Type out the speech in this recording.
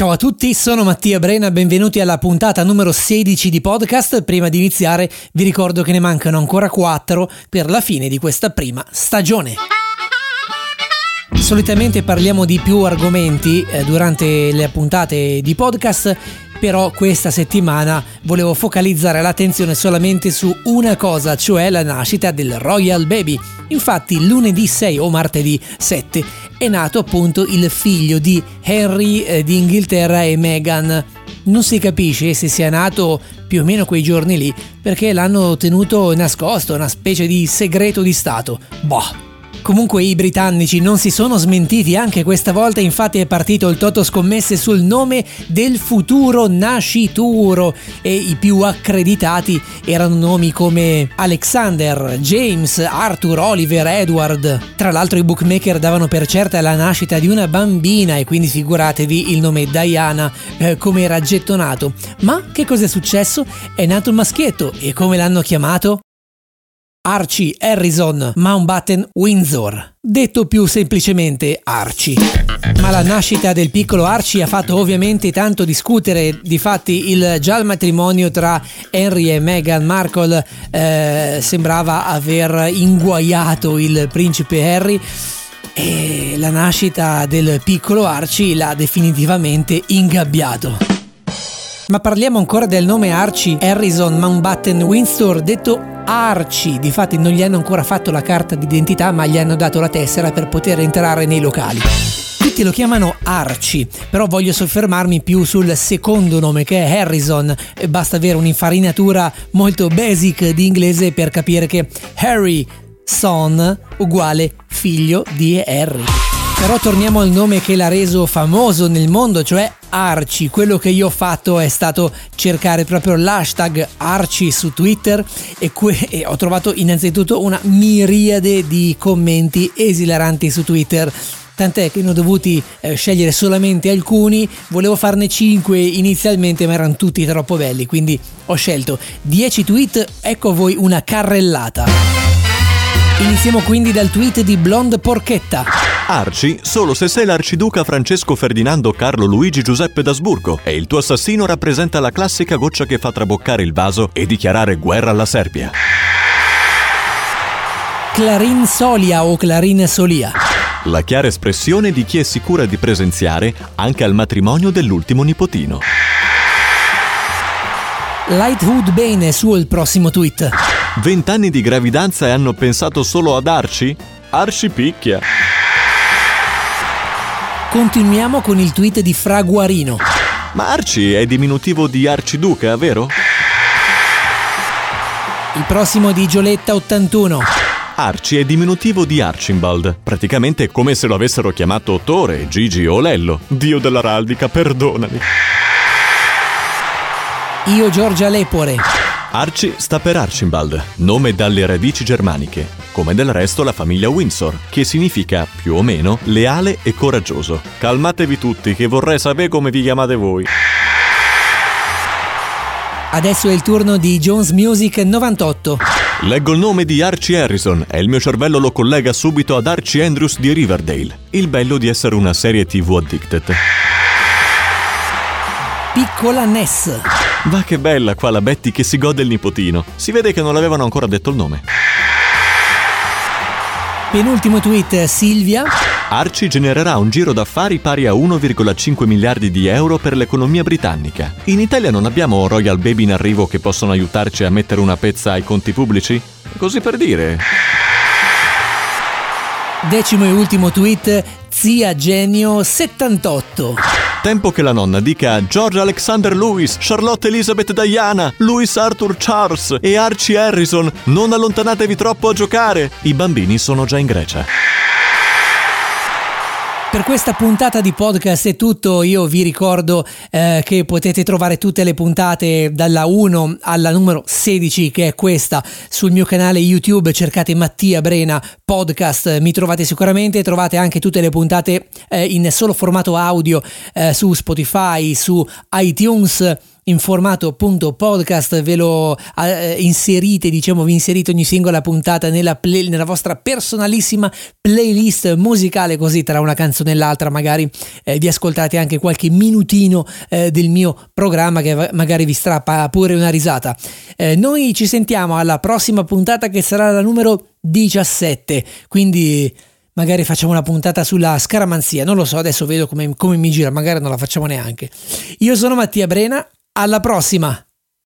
Ciao a tutti, sono Mattia Brena, benvenuti alla puntata numero 16 di podcast. Prima di iniziare vi ricordo che ne mancano ancora 4 per la fine di questa prima stagione. Solitamente parliamo di più argomenti eh, durante le puntate di podcast, però questa settimana volevo focalizzare l'attenzione solamente su una cosa, cioè la nascita del Royal Baby. Infatti lunedì 6 o martedì 7 è nato appunto il figlio di Henry eh, di Inghilterra e Meghan. Non si capisce se sia nato più o meno quei giorni lì perché l'hanno tenuto nascosto, una specie di segreto di Stato. Boh. Comunque i britannici non si sono smentiti anche questa volta, infatti è partito il Toto scommesse sul nome del futuro nascituro e i più accreditati erano nomi come Alexander, James, Arthur, Oliver, Edward. Tra l'altro i bookmaker davano per certa la nascita di una bambina e quindi figuratevi il nome Diana eh, come era gettonato. Ma che cosa è successo? È nato un maschietto e come l'hanno chiamato? Archie Harrison Mountbatten Windsor, detto più semplicemente Archie. Ma la nascita del piccolo Archie ha fatto ovviamente tanto discutere, difatti il già matrimonio tra Henry e Meghan Markle eh, sembrava aver inguaiato il principe Harry e la nascita del piccolo Archie l'ha definitivamente ingabbiato. Ma parliamo ancora del nome Archie Harrison Mountbatten Windsor, detto Arci, difatti non gli hanno ancora fatto la carta d'identità ma gli hanno dato la tessera per poter entrare nei locali. Tutti lo chiamano Arci, però voglio soffermarmi più sul secondo nome che è Harrison. Basta avere un'infarinatura molto basic di inglese per capire che Harry Son uguale figlio di Harry. Però torniamo al nome che l'ha reso famoso nel mondo, cioè Arci. Quello che io ho fatto è stato cercare proprio l'hashtag Arci su Twitter e, que- e ho trovato innanzitutto una miriade di commenti esilaranti su Twitter tant'è che ne ho dovuti eh, scegliere solamente alcuni, volevo farne 5 inizialmente ma erano tutti troppo belli, quindi ho scelto 10 tweet, ecco a voi una carrellata. Iniziamo quindi dal tweet di Blonde Porchetta. Arci solo se sei l'arciduca Francesco Ferdinando Carlo Luigi Giuseppe d'Asburgo e il tuo assassino rappresenta la classica goccia che fa traboccare il vaso e dichiarare guerra alla Serbia. Clarin Solia o Clarin Solia. La chiara espressione di chi è sicura di presenziare anche al matrimonio dell'ultimo nipotino. Lightwood Bene su il prossimo tweet. Vent'anni di gravidanza e hanno pensato solo ad Arci? Arci picchia. Continuiamo con il tweet di Fraguarino. Ma Arci è diminutivo di Arciduca, vero? Il prossimo di Gioletta 81. Arci è diminutivo di Archibald, praticamente come se lo avessero chiamato Tore, Gigi o Lello. Dio dell'araldica, perdonami. Io Giorgia Lepore. Arci sta per Archibald, nome dalle radici germaniche, come del resto la famiglia Windsor, che significa più o meno leale e coraggioso. Calmatevi tutti, che vorrei sapere come vi chiamate voi. Adesso è il turno di Jones Music 98. Leggo il nome di Archie Harrison e il mio cervello lo collega subito ad Archie Andrews di Riverdale. Il bello di essere una serie TV addicted. Piccola Ness. Va che bella qua la Betty che si gode il nipotino. Si vede che non l'avevano ancora detto il nome. Penultimo tweet, Silvia. Arci genererà un giro d'affari pari a 1,5 miliardi di euro per l'economia britannica. In Italia non abbiamo Royal Baby in arrivo che possono aiutarci a mettere una pezza ai conti pubblici? Così per dire. Decimo e ultimo tweet, Zia Genio 78. Tempo che la nonna dica George Alexander Lewis, Charlotte Elizabeth Diana, Louis Arthur Charles e Archie Harrison, non allontanatevi troppo a giocare. I bambini sono già in Grecia. Per questa puntata di podcast è tutto, io vi ricordo eh, che potete trovare tutte le puntate dalla 1 alla numero 16 che è questa sul mio canale YouTube, cercate Mattia Brena podcast, mi trovate sicuramente, trovate anche tutte le puntate eh, in solo formato audio eh, su Spotify, su iTunes in formato appunto podcast, ve lo eh, inserite, diciamo, vi inserite ogni singola puntata nella, play, nella vostra personalissima playlist musicale, così tra una canzone e l'altra magari eh, vi ascoltate anche qualche minutino eh, del mio programma che magari vi strappa pure una risata. Eh, noi ci sentiamo alla prossima puntata che sarà la numero 17, quindi magari facciamo una puntata sulla scaramanzia, non lo so, adesso vedo come, come mi gira, magari non la facciamo neanche. Io sono Mattia Brena, alla prossima!